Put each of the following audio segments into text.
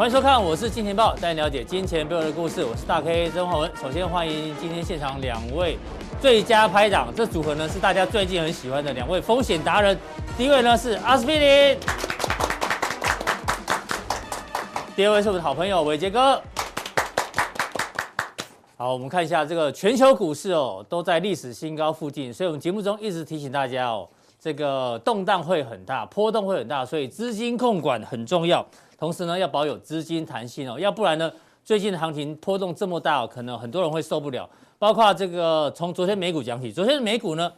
欢迎收看，我是金钱豹，带你了解金钱背后的故事。我是大 K 曾焕文。首先欢迎今天现场两位最佳拍档，这组合呢是大家最近很喜欢的两位风险达人。第一位呢是阿斯匹林，第二位是我们的好朋友伟捷哥。好，我们看一下这个全球股市哦，都在历史新高附近，所以我们节目中一直提醒大家哦，这个动荡会很大，波动会很大，所以资金控管很重要。同时呢，要保有资金弹性哦，要不然呢，最近的行情波动这么大，可能很多人会受不了。包括这个从昨天美股讲起，昨天的美股呢，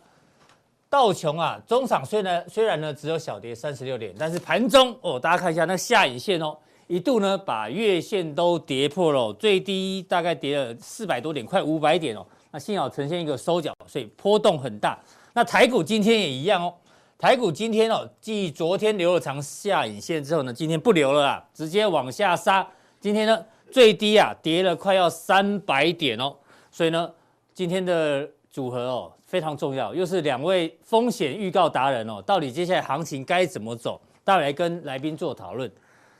道琼啊，中场虽然虽然呢只有小跌三十六点，但是盘中哦，大家看一下那下影线哦。一度呢，把月线都跌破了，最低大概跌了四百多点，快五百点哦。那幸好呈现一个收脚，所以波动很大。那台股今天也一样哦。台股今天哦，继昨天留了长下影线之后呢，今天不留了啦，直接往下杀。今天呢，最低啊跌了快要三百点哦。所以呢，今天的组合哦非常重要，又是两位风险预告达人哦。到底接下来行情该怎么走？待会来跟来宾做讨论。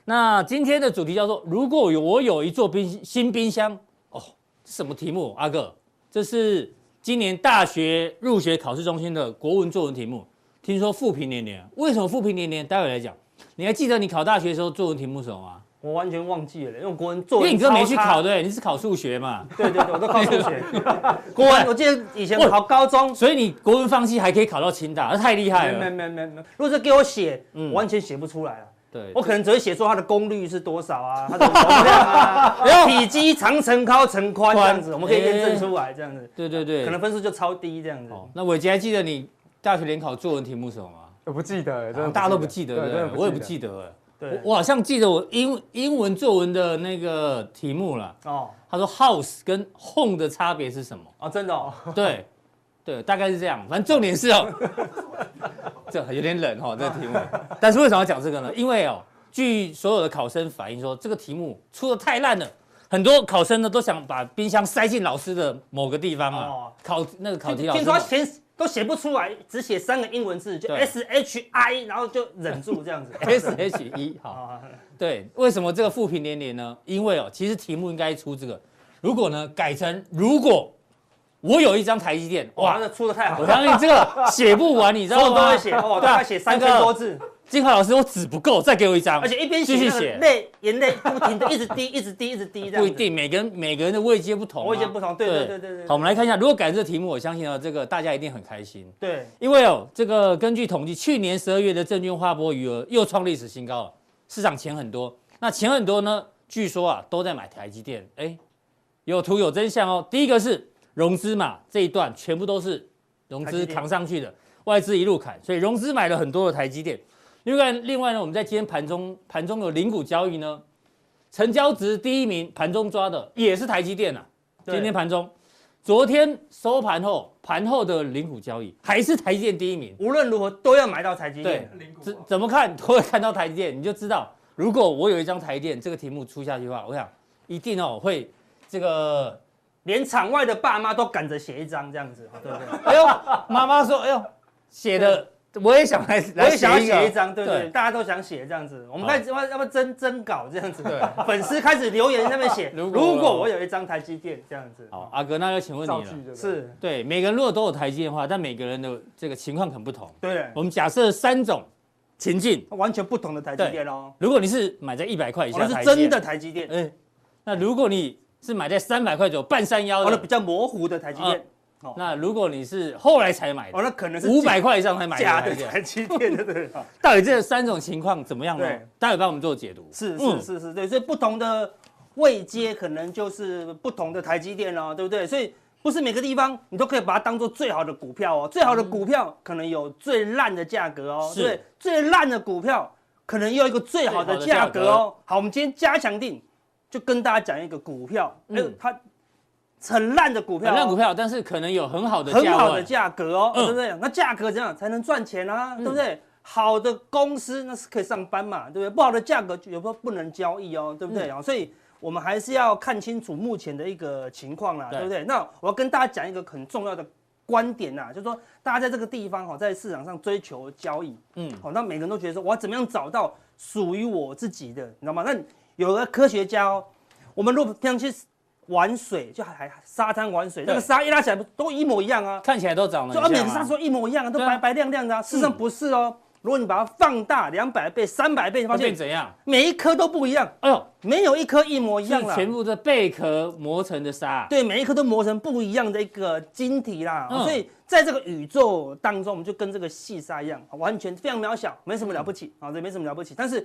那今天的主题叫做：如果有我有一座冰新冰箱哦，什么题目？阿哥，这是今年大学入学考试中心的国文作文题目。听说复评连连，为什么复评连连？待会来讲。你还记得你考大学的时候作文题目是什么吗？我完全忘记了，因为国文作文。因为你哥没去考对，你是考数学嘛？对对对，我都考数学。国文，我记得以前考高中，所以你国文放弃还可以考到清大，那太厉害了。没没没没，如果是给我写，嗯，完全写不出来了。对，我可能只会写出它的功率是多少啊，它的容量啊，体积长乘高乘宽这样子，我们可以验证出来这样子。对对对，可能分数就超低这样子。那伟杰还记得你大学联考作文题目是什么吗？我不记得，真的大家都不记得，对，我也不记得。对，我好像记得我英英文作文的那个题目了。哦，他说 house 跟 home 的差别是什么？哦，真的哦。对，对，大概是这样。反正重点是哦，这有点冷哈，这个题目。但是为什么要讲这个呢？因为哦，据所有的考生反映说，这个题目出的太烂了，很多考生呢都想把冰箱塞进老师的某个地方啊。考那个考题老师。都写不出来，只写三个英文字，就 S H I，然后就忍住这样子。S H E，好，对，为什么这个负评连连呢？因为哦，其实题目应该出这个，如果呢改成如果我有一张台积电，哇，那出的太好了，我相信这个写不完，你知道吗？都会写哦，大概写三千多字。金华老师，我纸不够，再给我一张。而且一边写，泪眼泪不停的一直滴，一直滴，一直滴。不一定，每个人每个人的位阶不同。位阶不同，对对对对。好，我们来看一下，如果改这个题目，我相信啊，这个大家一定很开心。对，因为哦，这个根据统计，去年十二月的证券划拨余额又创历史新高了，市场钱很多。那钱很多呢，据说啊，都在买台积电。哎，有图有真相哦。第一个是融资嘛，这一段全部都是融资扛上去的，外资一路砍，所以融资买了很多的台积电。另外，另外呢，我们在今天盘中盘中有零股交易呢，成交值第一名盘中抓的也是台积电啊。今天盘中，昨天收盘后盘后的零股交易还是台积电第一名。无论如何都要买到台积电。对，怎怎么看都会看到台积电，你就知道，如果我有一张台积电这个题目出下去的话，我想一定哦会这个连场外的爸妈都赶着写一张这样子，对不对？哎呦，妈妈说，哎呦，写的。我也想来，我也想要写一张，对对，大家都想写这样子。我们开始要要不征征稿这样子，对，粉丝开始留言在那边写。如果我有一张台积电这样子，好，阿哥，那就请问你了，是对每个人如果都有台积电的话，但每个人的这个情况很不同。对，我们假设三种情境，完全不同的台积电哦。如果你是买在一百块以下，那是真的台积电。嗯，那如果你是买在三百块左右半山腰的，比较模糊的台积电。那如果你是后来才买的，哦，那可能是五百块以上才买的台积电，对对。到底这三种情况怎么样呢？待会帮我们做解读。是是是是，对，所以不同的位阶可能就是不同的台积电哦，对不对？所以不是每个地方你都可以把它当做最好的股票哦，最好的股票可能有最烂的价格哦，对，最烂的股票可能又有一个最好的价格哦。好，我们今天加强錠就跟大家讲一个股票，嗯，它。很烂的股票，很烂股票，但是可能有很好的很好的价格哦，对不对？那价格怎样才能赚钱啊？对不对？好的公司那是可以上班嘛，对不对？不好的价格有时候不能交易哦，对不对？所以我们还是要看清楚目前的一个情况啦，对不对？那我要跟大家讲一个很重要的观点呐，就是说大家在这个地方哈，在市场上追求交易，嗯，好，那每个人都觉得说，我要怎么样找到属于我自己的，你知道吗？那有个科学家哦，我们如果平常去玩水，就还沙滩玩水，那个沙一拉起来都一模一样啊，看起来都长得，就每个沙说一模一样啊，都白白亮亮的啊。事实上不是哦。如果你把它放大两百倍、三百倍，发现怎样？每一颗都不一样。哎呦，没有一颗一模一样了，全部的贝壳磨成的沙。对，每一颗都磨成不一样的一个晶体啦。嗯、所以在这个宇宙当中，我们就跟这个细沙一样，完全非常渺小，没什么了不起啊，这、嗯、没什么了不起。但是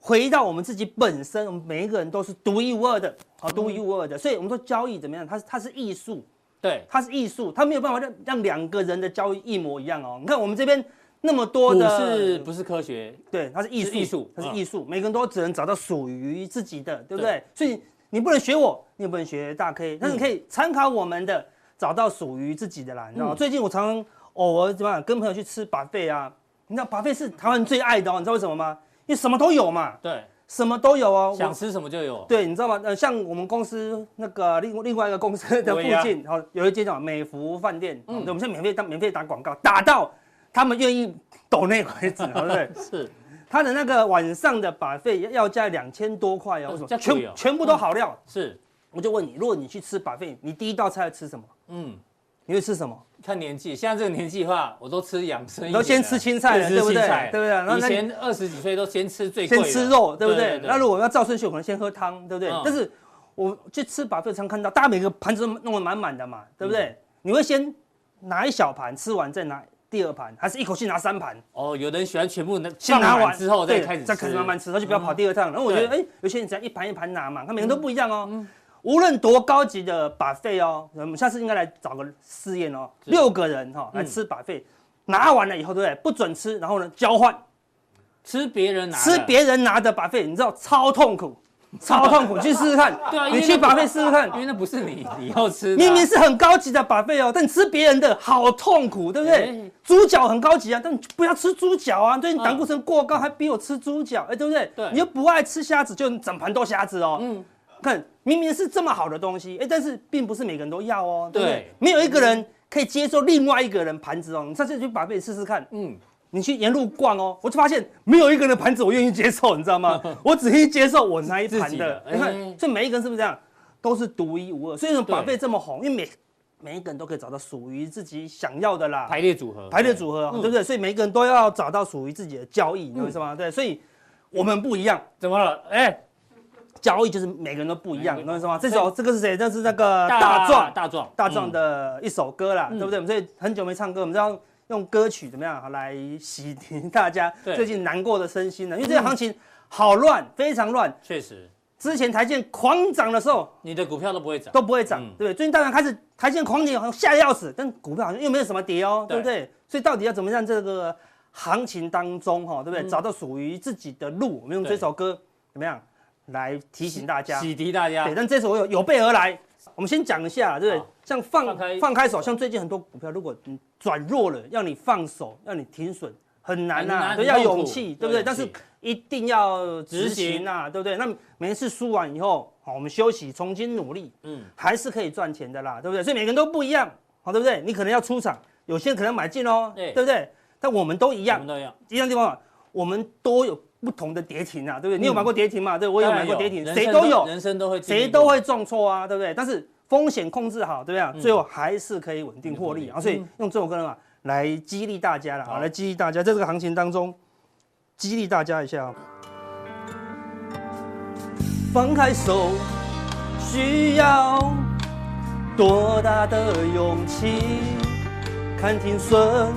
回到我们自己本身，我们每一个人都是独一无二的，好，独一无二的。所以我们说交易怎么样？它是它是艺术，对，它是艺术，它没有办法让让两个人的交易一模一样哦。你看我们这边。那么多的不是不是科学，对，它是艺术，艺术，它是艺术。每个人都只能找到属于自己的，对不对？所以你不能学我，你也不能学大 K，但是你可以参考我们的，找到属于自己的啦。你知道吗？最近我常常偶尔怎么样跟朋友去吃 buffet 啊？你知道 buffet 是台湾人最爱的哦，你知道为什么吗？因为什么都有嘛。对，什么都有哦，想吃什么就有。对，你知道吗？呃，像我们公司那个另另外一个公司的附近，然后有一间叫美福饭店，嗯，对，我们现在免费打免费打广告，打到。他们愿意抖内为止，对不对？是，他的那个晚上的 buffet 要加两千多块哦，为什么？全全部都好料。是，我就问你，如果你去吃 buffet，你第一道菜要吃什么？嗯，你会吃什么？看年纪，现在这个年纪的话，我都吃养生，都先吃青菜了，对不对？对不对？以前二十几岁都先吃最贵，先吃肉，对不对？那如果要照顺序，可能先喝汤，对不对？但是我去吃 buffet 常看到，大家每个盘子都弄得满满的嘛，对不对？你会先拿一小盘吃完再拿。第二盘还是一口气拿三盘哦，有的人喜欢全部先拿完之后再开始再开始慢慢吃，他就不要跑第二趟。然后我觉得，哎，有些人只要一盘一盘拿嘛，他每个人都不一样哦。无论多高级的 buffet 哦，我们下次应该来找个试验哦，六个人哈来吃 buffet，拿完了以后对不对？不准吃，然后呢交换，吃别人拿吃别人拿的 buffet，你知道超痛苦。超痛苦，去试试看。对啊，你去 buffet 试试看，因为那不是你你要吃的。明明是很高级的 buffet 哦，但你吃别人的好痛苦，对不对？猪脚很高级啊，但你不要吃猪脚啊，对你胆固醇过高，还逼我吃猪脚，哎，对不对？对。你又不爱吃虾子，就整盘都虾子哦。嗯。看，明明是这么好的东西，哎，但是并不是每个人都要哦，对不对？没有一个人可以接受另外一个人盘子哦，你上次去 buffet 试试看。嗯。你去沿路逛哦，我就发现没有一个人的盘子我愿意接受，你知道吗？我只愿意接受我那一盘的。你看，所以每一个人是不是这样？都是独一无二。所以说 buffet 这么红，因为每每一个人都可以找到属于自己想要的啦。排列组合，排列组合，对不对？所以每一个人都要找到属于自己的交易，你知道为什么？对，所以我们不一样。怎么了？哎，交易就是每个人都不一样，你知道为什么？这首这个是谁？这是那个大壮，大壮，大壮的一首歌啦，对不对？我们所以很久没唱歌，我们知道。用歌曲怎么样来洗涤大家最近难过的身心呢？因为这个行情好乱，非常乱。确实，之前台建狂涨的时候，你的股票都不会涨，都不会涨，对不对？最近当然开始台建狂跌，好像吓得要死，但股票好像又没有什么跌哦，对不对？所以到底要怎么样这个行情当中哈，对不对？找到属于自己的路，我们用这首歌怎么样来提醒大家，洗涤大家。对，但这次我有有备而来。我们先讲一下，对不对？像放放开手，像最近很多股票，如果你转弱了，要你放手，要你停损，很难呐，都要勇气，对不对？但是一定要执行呐，对不对？那每一次输完以后，好，我们休息，重新努力，嗯，还是可以赚钱的啦，对不对？所以每个人都不一样，好，对不对？你可能要出场，有些人可能买进哦，对不对？但我们都一样，我们都一样，一样地方，我们都有不同的跌停啊，对不对？你有买过跌停嘛？对，我有买过跌停，谁都有，人生都会，谁都会重挫啊，对不对？但是。风险控制好，对不对？最后还是可以稳定获利啊！所以用这首歌嘛，来激励大家了啊，来激励大家，在这个行情当中，激励大家一下。放开手，需要多大的勇气？看停损，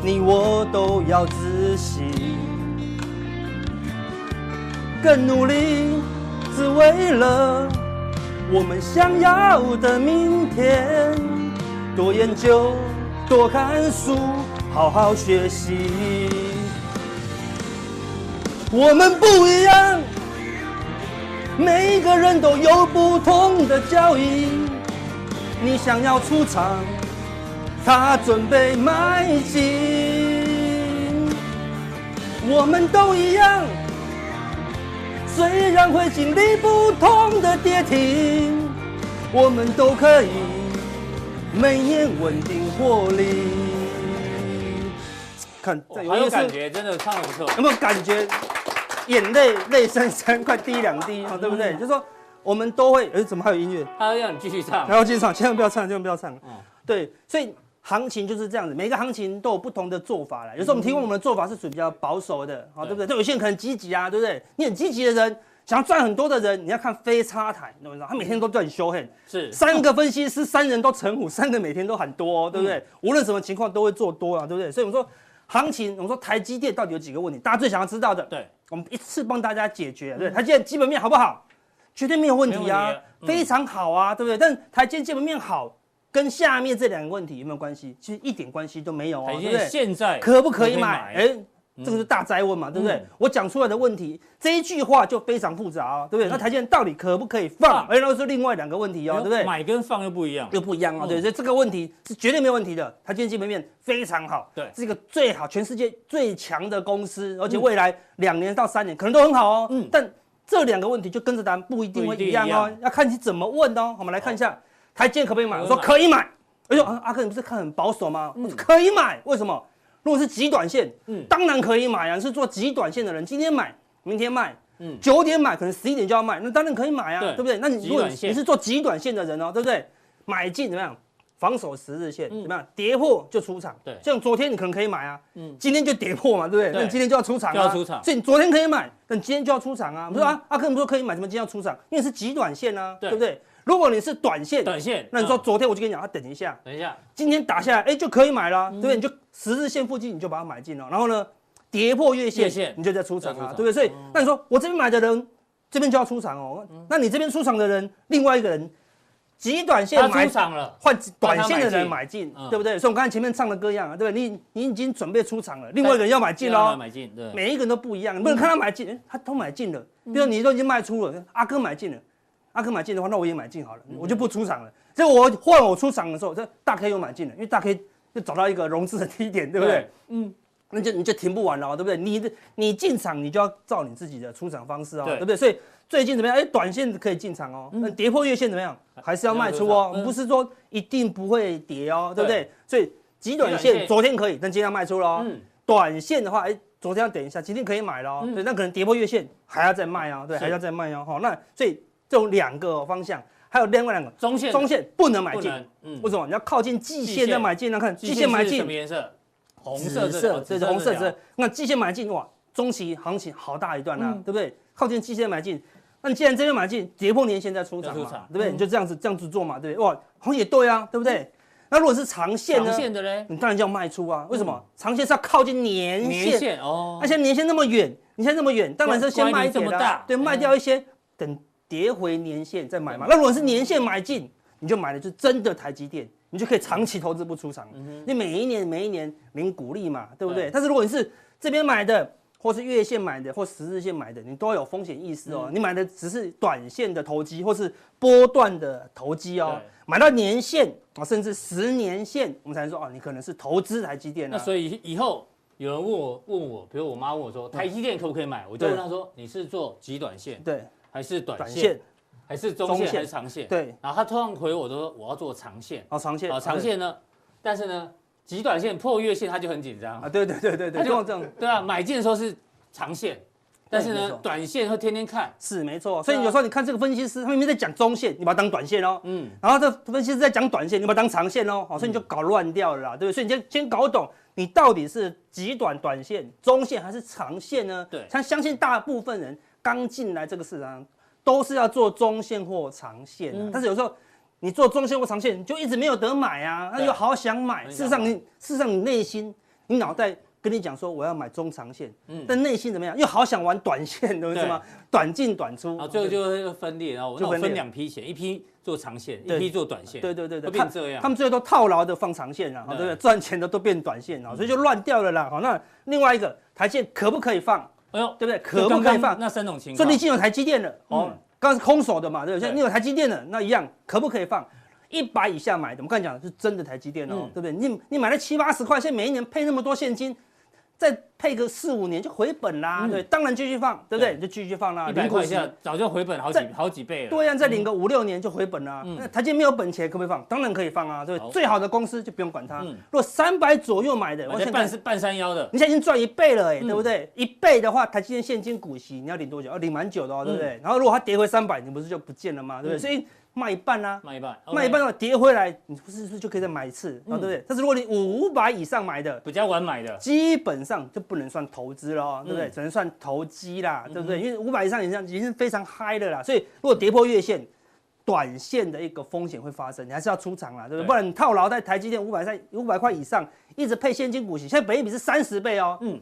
你我都要仔细，更努力，只为了。我们想要的明天，多研究，多看书，好好学习。我们不一样，每一个人都有不同的交易。你想要出场，他准备迈进。我们都一样。虽然会经历不同的跌停，我们都可以每年稳定获利。看，很有感觉，真的唱的不错。有没有感觉？眼泪泪潸潸，快滴两滴啊，对不对？就是说我们都会，哎，怎么还有音乐？他要让你继续唱，然后继续唱，千万不要唱，千万不要唱。嗯，对，所以行情就是这样子，每个行情都有不同的做法了。有时候我们提供我们的做法是属于比较保守的，好，对不对？但有些人可能积极啊，对不对？你很积极的人。想要赚很多的人，你要看非差台，你知道？他每天都叫你 show hand，是三个分析师，三人都成虎，三个每天都很多、哦，对不对？嗯、无论什么情况都会做多啊，对不对？所以我们说行情，我们说台积电到底有几个问题？大家最想要知道的，对，我们一次帮大家解决。对，台积电基本面好不好？绝对没有问题啊，题非常好啊，对不对？但台积电基本面好，跟下面这两个问题有没有关系？其实一点关系都没有哦，对不对？现在可不可以买？哎。这个是大灾问嘛，对不对？嗯、我讲出来的问题，这一句话就非常复杂啊、哦，对不对？嗯、那台积电到底可不可以放？哎，那是另外两个问题哦，对不对？买跟放又不一样，又不一样啊、哦，对，所以这个问题是绝对没有问题的。台积电基本面非常好，对，是一个最好、全世界最强的公司，而且未来两年到三年可能都很好哦。嗯，但这两个问题就跟着答案不一定会一样哦，要看你怎么问哦。我们来看一下台积电可不可以买？我说可以买。哎呦，阿哥你不是看很保守吗？嗯，可以买，为什么？如果是极短线，嗯，当然可以买啊。是做极短线的人，今天买，明天卖，嗯，九点买，可能十一点就要卖，那当然可以买啊，对不对？那你如果你是做极短线的人哦，对不对？买进怎么样？防守十日线怎么样？跌破就出场，对。像昨天你可能可以买啊，嗯，今天就跌破嘛，对不对？那你今天就要出场啊，就要出场。所以你昨天可以买，那你今天就要出场啊。我说啊，阿克你说可以买，怎么今天要出场？因为是极短线啊，对不对？如果你是短线，短线，那你说昨天我就跟你讲，他，等一下，等一下，今天打下来，哎，就可以买了，对不对？你就十日线附近你就把它买进了，然后呢，跌破月线，你就再出场啊，对不对？所以，那你说我这边买的人，这边就要出场哦。那你这边出场的人，另外一个人，极短线买出场了，换短线的人买进，对不对？所以我刚才前面唱的歌一样啊，对不对？你你已经准备出场了，另外一个人要买进喽，买进，对，每一个人都不一样，你不能看他买进，他都买进了，比如你都已经卖出了，阿哥买进了。阿克买进的话，那我也买进好了，我就不出场了。所以我换我出场的时候，这大 K 又买进了，因为大 K 就找到一个融资的低点，对不对？嗯，那就你就停不完了，对不对？你的你进场，你就要照你自己的出场方式哦，对不对？所以最近怎么样？哎，短线可以进场哦，那跌破月线怎么样？还是要卖出哦。不是说一定不会跌哦，对不对？所以极短线昨天可以，但今天要卖出喽。嗯，短线的话，哎，昨天要等一下，今天可以买喽。对，那可能跌破月线还要再卖啊，对，还要再卖哦。好，那所以。这种两个方向，还有另外两个中线，中线不能买进，嗯，为什么？你要靠近季线再买进呢？看季线买进什么颜色？红色，这是红色，这那季线买进哇，中期行情好大一段啊，对不对？靠近季线买进，那你既然这边买进，跌破年线再出场嘛，对不对？你就这样子这样子做嘛，对不对？哇，好像也对啊，对不对？那如果是长线呢？长线的嘞，你当然就要卖出啊，为什么？长线是要靠近年线哦，而且年线那么远，你现在那么远，当然是先卖一点的，对，卖掉一些，等。跌回年线再买嘛，那如果是年线买进，你就买的是真的台积电，你就可以长期投资不出场。你每一年每一年领股利嘛，对不对？但是如果你是这边买的，或是月线买的，或十日线买的，你都要有风险意识哦。你买的只是短线的投机，或是波段的投机哦。买到年限啊，甚至十年线，我们才能说哦，你可能是投资台积电。那所以以后有人问我问我，比如我妈问我说台积电可不可以买，我就问她说你是做极短线对。还是短线，还是中线，还是长线？对。然后他突然回我，都说我要做长线。哦，长线。哦，长线呢？但是呢，极短线破月线，他就很紧张啊。对对对对对。他就这样。对啊，买进的时候是长线，但是呢，短线会天天看。是没错。所以有时候你看这个分析师，他明明在讲中线，你把它当短线哦。嗯。然后这分析师在讲短线，你把它当长线哦。好，所以你就搞乱掉了啦，对不对？所以你先先搞懂，你到底是极短短线、中线还是长线呢？对。他相信大部分人。刚进来这个市场，都是要做中线或长线，嗯、但是有时候你做中线或长线，你就一直没有得买啊，那又好想买。事实上你，事实上你内心，你脑袋跟你讲说我要买中长线，嗯、但内心怎么样？又好想玩短线，懂对吗？短进短出，啊最后就分裂，然后就分两批钱，一批做长线，一批做短线。对对对对，变这样。他们最后都套牢的放长线了，对不对？赚钱的都变短线了，所以就乱掉了啦。好，那另外一个台线可不可以放？哎呦，对不对？可不可以放？那三种情况，所以你已经有台积电了哦。刚刚是空手的嘛，对不对？你有台积电了，那一样可不可以放？一百以下买的，我们刚才讲的是真的台积电哦，对不对？你你买了七八十块，现在每一年配那么多现金，再配个四五年就回本啦，对，当然继续放，对不对？就继续放啦，一百块以下早就回本好几好几倍了。对呀，再领个五六年就回本啦。那台积没有本钱可不可以放？当然可以放啊，对不对？最好的公司就不用管它。如果三百左右买的，我现在半是半山腰的，你现在已经赚一倍了，哎，对不对？一倍的话，台积电现金股息你要领多久？要领蛮久的哦，对不对？然后如果它跌回三百，你不是就不见了吗？对不对？所以。卖一半啊，卖一半，卖一半的话跌回来，你不是不是就可以再买一次啊？对不对？但是如果你五百以上买的，比较晚买的，基本上就不能算投资了，对不对？只能算投机啦，对不对？因为五百以上以上已经是非常嗨的啦，所以如果跌破月线，短线的一个风险会发生，你还是要出场啦，对不对？不然你套牢在台积电五百三五百块以上，一直配现金股息，现在本益比是三十倍哦，嗯。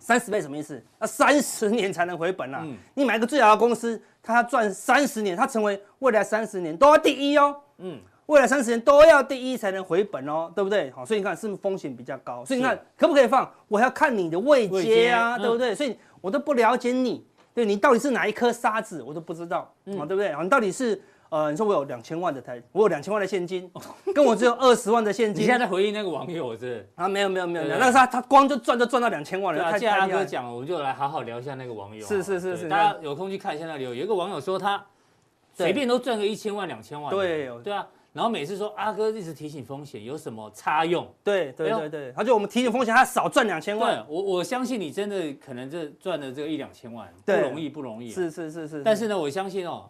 三十倍什么意思？那三十年才能回本啊！嗯、你买一个最好的公司，它赚三十年，它成为未来三十年都要第一哦。嗯，未来三十年都要第一才能回本哦，对不对？好，所以你看是不是风险比较高？所以你看可不可以放？我还要看你的位阶啊，阶对不对？嗯、所以我都不了解你，对你到底是哪一颗沙子，我都不知道，嗯、对不对？你到底是？呃，你说我有两千万的台，我有两千万的现金，跟我只有二十万的现金。你现在在回应那个网友是？啊，没有没有没有，那是他他光就赚就赚到两千万了。那既然阿哥讲了，我们就来好好聊一下那个网友。是是是是，大家有空去看一下那里有，有一个网友说他随便都赚个一千万两千万。对对啊，然后每次说阿哥一直提醒风险有什么差用？对对对对，他就我们提醒风险，他少赚两千万。我我相信你真的可能这赚了这个一两千万不容易不容易。是是是是，但是呢，我相信哦。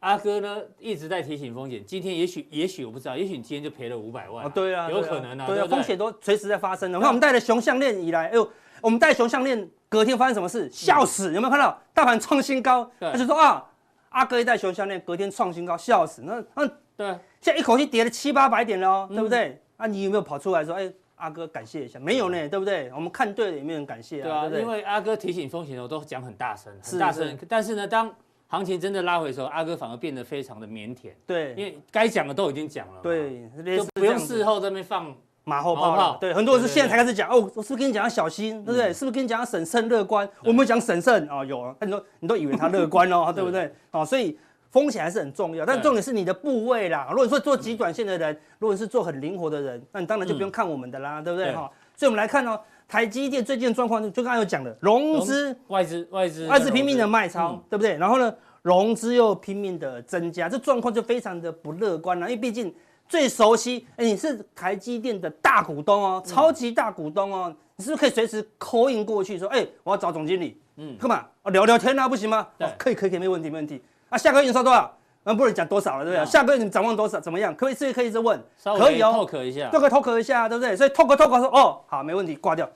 阿哥呢一直在提醒风险，今天也许也许我不知道，也许你今天就赔了五百万。对啊，有可能啊，对啊，风险都随时在发生的。你看我们戴了熊项链以来，哎呦，我们戴熊项链隔天发生什么事？笑死！有没有看到大盘创新高？他就说啊，阿哥一戴熊项链隔天创新高，笑死！那那对，现在一口气跌了七八百点了哦，对不对？啊，你有没有跑出来说，哎，阿哥感谢一下？没有呢，对不对？我们看对了，有没有人感谢啊？对啊，因为阿哥提醒风险，我都讲很大声，很大声。但是呢，当行情真的拉回的时候，阿哥反而变得非常的腼腆。对，因为该讲的都已经讲了。对，就不用事后在那边放马后炮。对，很多人是现在才开始讲哦，我是不是跟你讲要小心，对不对？是不是跟你讲要审慎乐观？我没有讲审慎哦，有啊。那你说你都以为他乐观哦，对不对？哦，所以风险还是很重要，但重点是你的部位啦。如果说做极短线的人，如果是做很灵活的人，那你当然就不用看我们的啦，对不对？哈，所以我们来看哦，台积电最近的状况，就刚刚有讲的，融资外资外资外资拼命的卖超，对不对？然后呢？融资又拼命的增加，这状况就非常的不乐观了。因为毕竟最熟悉，哎，你是台积电的大股东哦，超级大股东哦，你是不是可以随时 call in 过去说，哎，我要找总经理，嗯，干嘛？聊聊天啊，不行吗？对，可以，可以，可以，没问题，没问题。啊，下个月你收多少？那不能讲多少了，对不对？下个月你展望多少？怎么样？可以，可以，可以一直问，可以哦，talk 一下，都可以 talk 一下，对不对？所以 talk talk 说，哦，好，没问题，挂掉，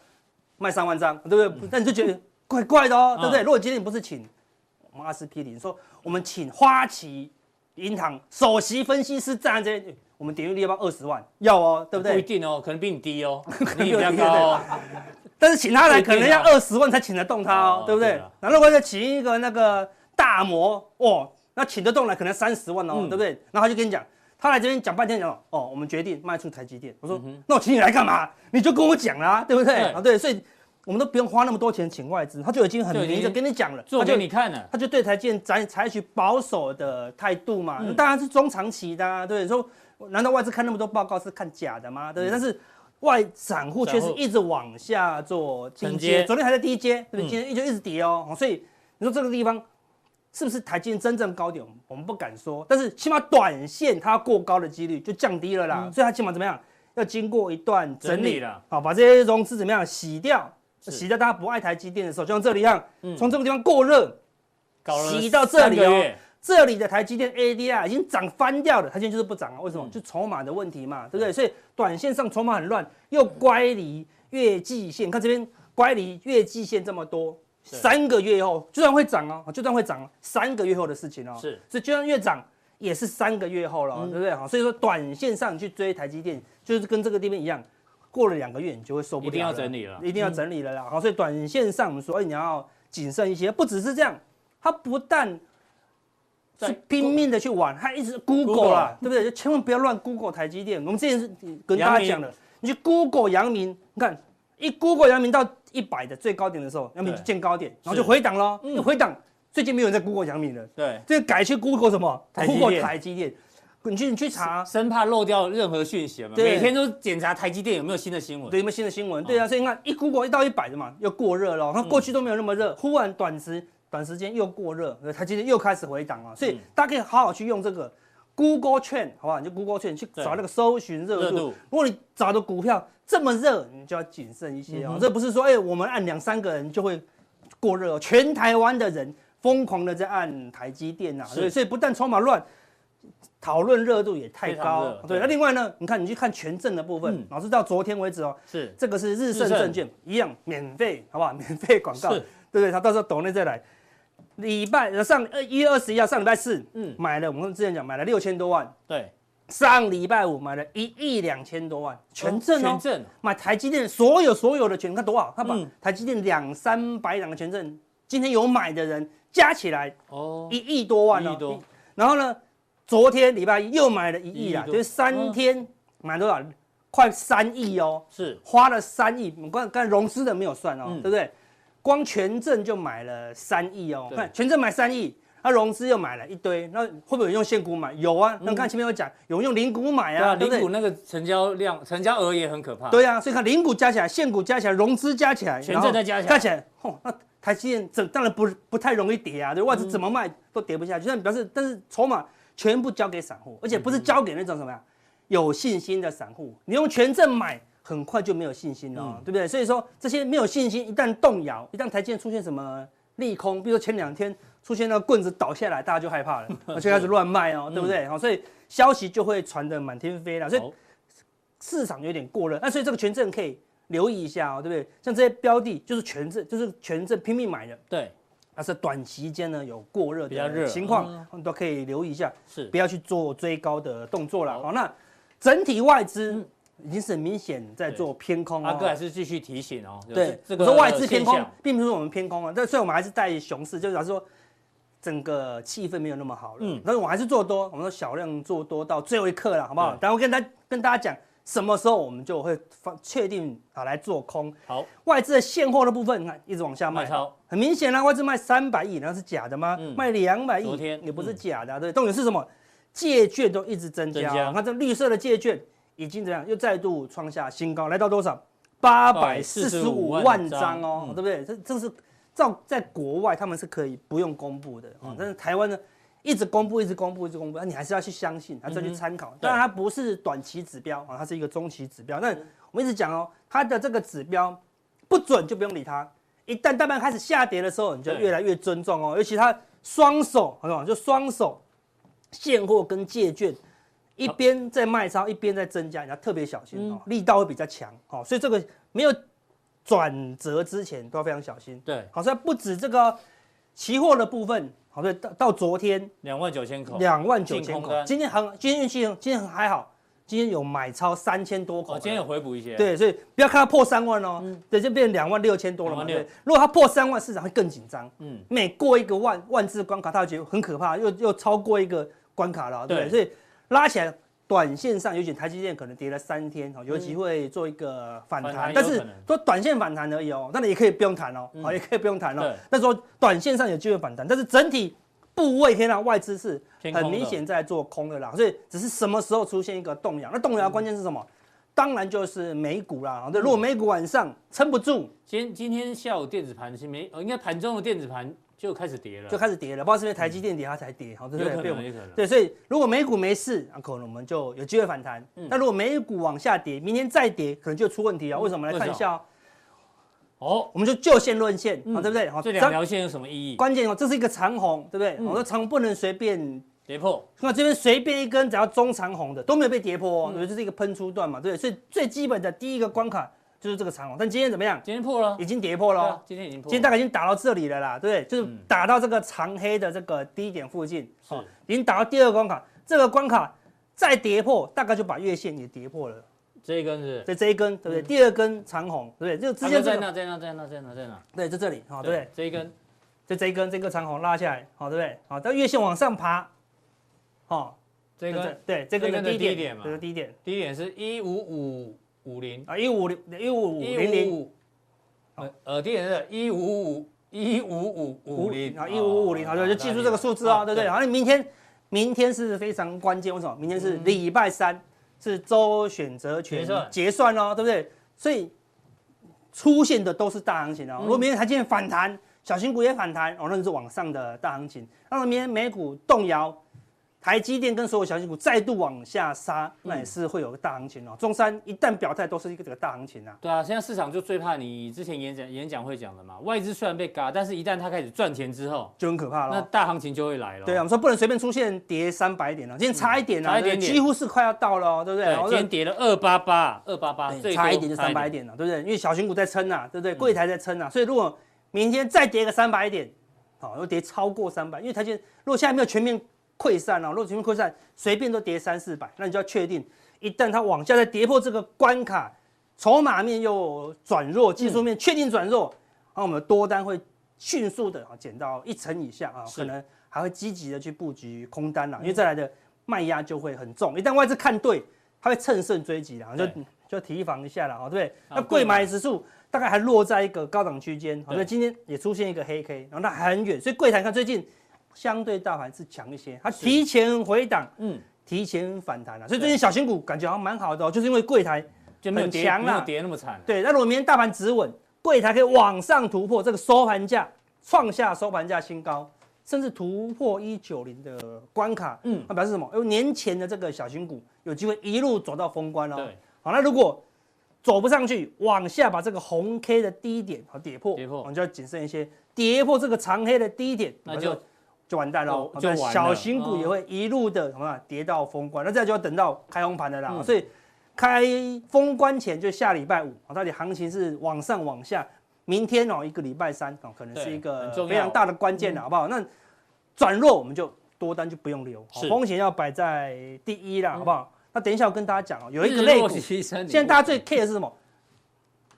卖三万张，对不对？那你就觉得怪怪的哦，对不对？如果今天你不是请。我们阿司匹林说，我们请花旗银行首席分析师站在这边，我们点阅率要不要二十万？要哦，对不对？不一定哦，可能比你低哦，你比较高哦。但是请他来，可能要二十万才请得动他哦，对不对？那如果再请一个那个大模，哦，那请得动来可能三十万哦，对不对？然后他就跟你讲，他来这边讲半天讲，哦，我们决定卖出台积电。我说，那我请你来干嘛？你就跟我讲啦，对不对？啊，对，所以。我们都不用花那么多钱请外资，他就已经很明着跟你讲了，做给你看了，他就对台积电采采取保守的态度嘛，当然是中长期的，啊，对，说难道外资看那么多报告是看假的吗？对，但是外散户却是一直往下做承接，昨天还在低阶，对，今天一直一直跌哦，所以你说这个地方是不是台积电真正高点？我们不敢说，但是起码短线它过高的几率就降低了啦，所以它起码怎么样？要经过一段整理了，好，把这些融资怎么样洗掉？洗掉大家不爱台积电的时候，就像这里一样，从这个地方过热，洗到这里哦，这里的台积电 ADR 已经涨翻掉了，它现在就是不涨啊？为什么？就筹码的问题嘛，对不对？所以短线上筹码很乱，又乖离月季线，看这边乖离月季线这么多，三个月后就算会涨哦，就算会涨，三个月后的事情哦，是，所以就算越涨也是三个月后了，对不对？好，所以说短线上去追台积电，就是跟这个地方一样。过了两个月，你就会受不了。一定要整理了，一定要整理了啦。好，所以短线上我们说，哎，你要谨慎一些。不只是这样，它不但是拼命的去玩，它一直 Google 啦，对不对？就千万不要乱 Google 台积电。我们之前是跟大家讲的，你去 Google 阳明，你看一 Google 阳明到一百的最高点的时候，阳明就见高点，然后就回档喽。回档，最近没有人在 Google 阳明了。对，这个改去 Google 什么？Google 台积电。你去你去查，生怕漏掉任何讯息嘛。每天都检查台积电有没有新的新闻，对，有没有新的新闻？对啊，所以你看一 Google 一到一百的嘛，又过热了。它过去都没有那么热，忽然短时短时间又过热，台积电又开始回档了。所以大家可以好好去用这个 Google Trend，好不好？你就 Google Trend 去找那个搜寻热度。如果你找的股票这么热，你就要谨慎一些哦。这不是说哎，我们按两三个人就会过热，全台湾的人疯狂的在按台积电啊。所以所以不但筹码乱。讨论热度也太高，对。那另外呢，你看你去看权证的部分，老师到昨天为止哦，是这个是日盛证券一样免费，好不好？免费广告，对不对？他到时候抖内再来。礼拜上二一月二十一号上礼拜四，嗯，买了我们之前讲买了六千多万，对。上礼拜五买了一亿两千多万，权证哦，权证买台积电所有所有的权，看多少？他把台积电两三百档的权证，今天有买的人加起来哦，一亿多万哦，然后呢？昨天礼拜一又买了一亿啊，就是三天买多少？快三亿哦，是花了三亿。我刚刚融资的没有算哦，对不对？光权证就买了三亿哦。看权证买三亿，他融资又买了一堆，那会不会有用现股买？有啊，那看前面有讲，有用零股买啊？零股那个成交量、成交额也很可怕。对啊，所以看零股加起来、现股加起来、融资加起来、权证再加起来，加起来，哦，那台积电这当然不不太容易跌啊，对，外资怎么卖都跌不下去。但表示，但是筹码。全部交给散户，而且不是交给那种什么呀，有信心的散户。你用权证买，很快就没有信心了，嗯、对不对？所以说这些没有信心，一旦动摇，一旦台积电出现什么利空，比如说前两天出现那个棍子倒下来，大家就害怕了，而且开始乱卖哦，对不对？好，所以消息就会传得满天飞了，所以市场有点过热。那所以这个权证可以留意一下哦，对不对？像这些标的，就是权证，就是权证拼命买的，对。它是短期间呢，有过热的情况，我们都可以留意一下，是不要去做追高的动作了。好，那整体外资已经是很明显在做偏空。阿哥还是继续提醒哦，对，这个说外资偏空，并不是说我们偏空啊，但所以我们还是带熊市，就是说整个气氛没有那么好了，嗯，但是我还是做多，我们说小量做多到最后一刻了，好不好？等我跟大跟大家讲。什么时候我们就会放确定啊来做空？好，外资的现货的部分，你看一直往下卖，超。很明显啊，外资卖三百亿，那是假的吗？嗯、卖两百亿，昨天。也不是假的，啊，对，重点是什么？借券都一直增加，你看这绿色的借券已经怎样？又再度创下新高，来到多少？八百四十五万张哦，对不对？这这是照在国外他们是可以不用公布的啊，但是台湾呢？一直公布，一直公布，一直公布，那你还是要去相信，还是要去参考。当然，它不是短期指标啊，它是一个中期指标。那我们一直讲哦，它的这个指标不准就不用理它。一旦大盘开始下跌的时候，你就越来越尊重哦。尤其它双手，好不好？就双手现货跟借券一边在卖超，一边在增加，你要特别小心哦，力道会比较强哦。所以这个没有转折之前都要非常小心。对，好，所以不止这个期货的部分。好，对，到到昨天两万九千口，两万九千口。今天很，今天运气，今天很还好，今天有买超三千多口。哦，今天有回补一些。对，所以不要看它破三万哦，嗯、对，就变成两万六千多了嘛。对，如果它破三万，市场会更紧张。嗯，每过一个万万字关卡，它会觉得很可怕，又又超过一个关卡了，对，对，所以拉起来。短线上，尤其台积电可能跌了三天，有机会做一个反弹，但是说短线反弹而已哦，当然也可以不用谈哦，好，也可以不用谈哦。但是说短线上有机会反弹，但是整体部位天啊，外资是很明显在做空的啦，所以只是什么时候出现一个动摇，那动摇关键是什么？当然就是美股啦。对，如果美股晚上撑不住，今今天下午电子盘是没，应该盘中的电子盘。就开始跌了，就开始跌了，不知道是不是台积电跌它才跌，好，对不对？对，所以如果美股没事，那可能我们就有机会反弹。那如果美股往下跌，明天再跌，可能就出问题了。为什么？来看一下哦，我们就就线论线，好，对不对？好，这两条线有什么意义？关键哦，这是一个长红，对不对？我说长红不能随便跌破，那这边随便一根，只要中长红的都没有被跌破哦，就是一个喷出段嘛，对不对？所以最基本的第一个关卡。就是这个长虹，但今天怎么样？今天破了，已经跌破了。今天已经破，今天大概已经打到这里了啦，对不对？就是打到这个长黑的这个低点附近，是，已经打到第二个关卡。这个关卡再跌破，大概就把月线也跌破了。这一根是？对这一根，对不对？第二根长红，对不对？就直接在那，在那，在那，在那，在那？对，在这里，好，对不对？这一根，就这一根，这个长红拉下来，好，对不对？好，到月线往上爬，好，这一根，对，这根的低点嘛，这个低点，低点是一五五。五零啊，一五零一五五零零，呃呃，低点是一五五一五五五零啊，一五五零，好，就记住这个数字啊，对不对？好，你明天明天是非常关键，为什么？明天是礼拜三，是周选择权结算哦，对不对？所以出现的都是大行情哦。如果明天台积电反弹，小型股也反弹哦，那就是往上的大行情。那么明天美股动摇。台积电跟所有小型股再度往下杀，那也是会有个大行情哦。中山一旦表态，都是一个这个大行情啊。对啊，现在市场就最怕你之前演讲演讲会讲的嘛，外资虽然被嘎，但是一旦它开始赚钱之后，就很可怕了。那大行情就会来了。对啊，我们说不能随便出现跌三百点了，今天差一点啊，差一点点，几乎是快要到了，对不对？对，今天跌了二八八，二八八，差一点就三百点了，对不对？因为小型股在撑啊，对不对？柜台在撑啊，所以如果明天再跌个三百点，好，又跌超过三百，因为台积电如果现在没有全面。溃散了，如果全面溃散，随便都跌三四百，那你就要确定，一旦它往下再跌破这个关卡，筹码面又转弱，技术面确定转弱，那我们的多单会迅速的啊减到一成以下啊，可能还会积极的去布局空单了，因为再来的卖压就会很重，一旦外资看对，它会乘胜追击了，就就提防一下了，对不对？那贵买指数大概还落在一个高档区间，所以今天也出现一个黑 K，然后它还很远，所以柜台看最近。相对大盘是强一些，它提前回档，嗯，提前反弹了，所以最近小型股感觉好像蛮好的哦，就是因为柜台就很强了，没有跌那么惨。对，那如果明天大盘止稳，柜台可以往上突破这个收盘价，创下收盘价新高，甚至突破一九零的关卡，嗯，那表示什么？因为年前的这个小型股有机会一路走到封关哦。对，好，那如果走不上去，往下把这个红 K 的低点好跌破，跌破，我们就要谨慎一些，跌破这个长黑的低点，那就。就完蛋了，就小型股也会一路的什么跌到封关，那这样就要等到开红盘的啦。所以开封关前就下礼拜五，到底行情是往上往下？明天哦，一个礼拜三哦，可能是一个非常大的关键了，好不好？那转弱我们就多单就不用留，风险要摆在第一啦，好不好？那等一下我跟大家讲哦，有一个类股，现在大家最 care 的是什么？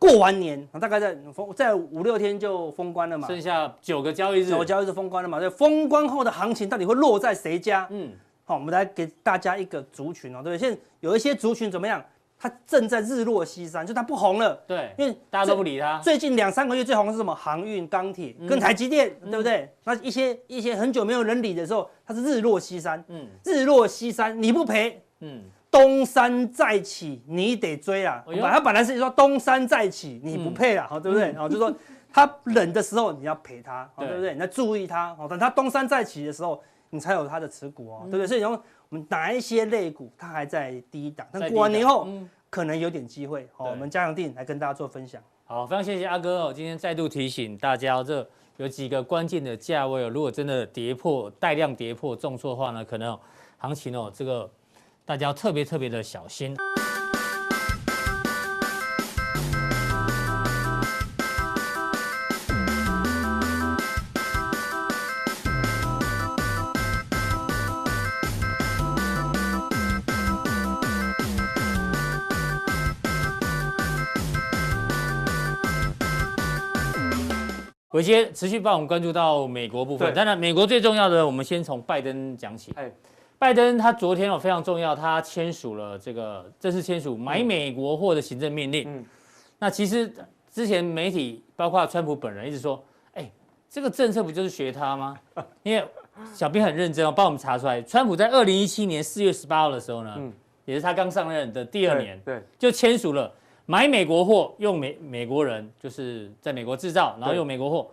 过完年，大概在封在五六天就封关了嘛，剩下九个交易日，九个交易日封关了嘛。所以封关后的行情到底会落在谁家？嗯，好，我们来给大家一个族群哦，对不对？现在有一些族群怎么样？它正在日落西山，就它不红了。对，因为大家都不理它。最近两三个月最红的是什么？航运、钢铁跟台积电，对不对？那一些一些很久没有人理的时候，它是日落西山。嗯，日落西山你不赔，嗯。东山再起，你得追啊！本来本来是说东山再起，你不配啊，好、嗯、对不对？然 后就说他冷的时候你要陪他，对不对？你要注意他，好等他东山再起的时候，你才有他的持股哦，对不对？所以然后我们哪一些类股，它还在低档，但过完年后可能有点机会。好，我们加强定来跟大家做分享。好，非常谢谢阿哥哦，今天再度提醒大家，这有几个关键的价位哦，如果真的跌破带量跌破重挫的话呢，可能行情哦这个。大家要特别特别的小心。伟捷持续帮我们关注到美国部分，当然美国最重要的，我们先从拜登讲起。拜登他昨天哦非常重要，他签署了这个正式签署买美国货的行政命令。嗯，那其实之前媒体包括川普本人一直说，哎，这个政策不就是学他吗？因为小编很认真哦，帮我们查出来，川普在二零一七年四月十八号的时候呢，嗯，也是他刚上任的第二年，对，就签署了买美国货，用美美国人就是在美国制造，然后用美国货。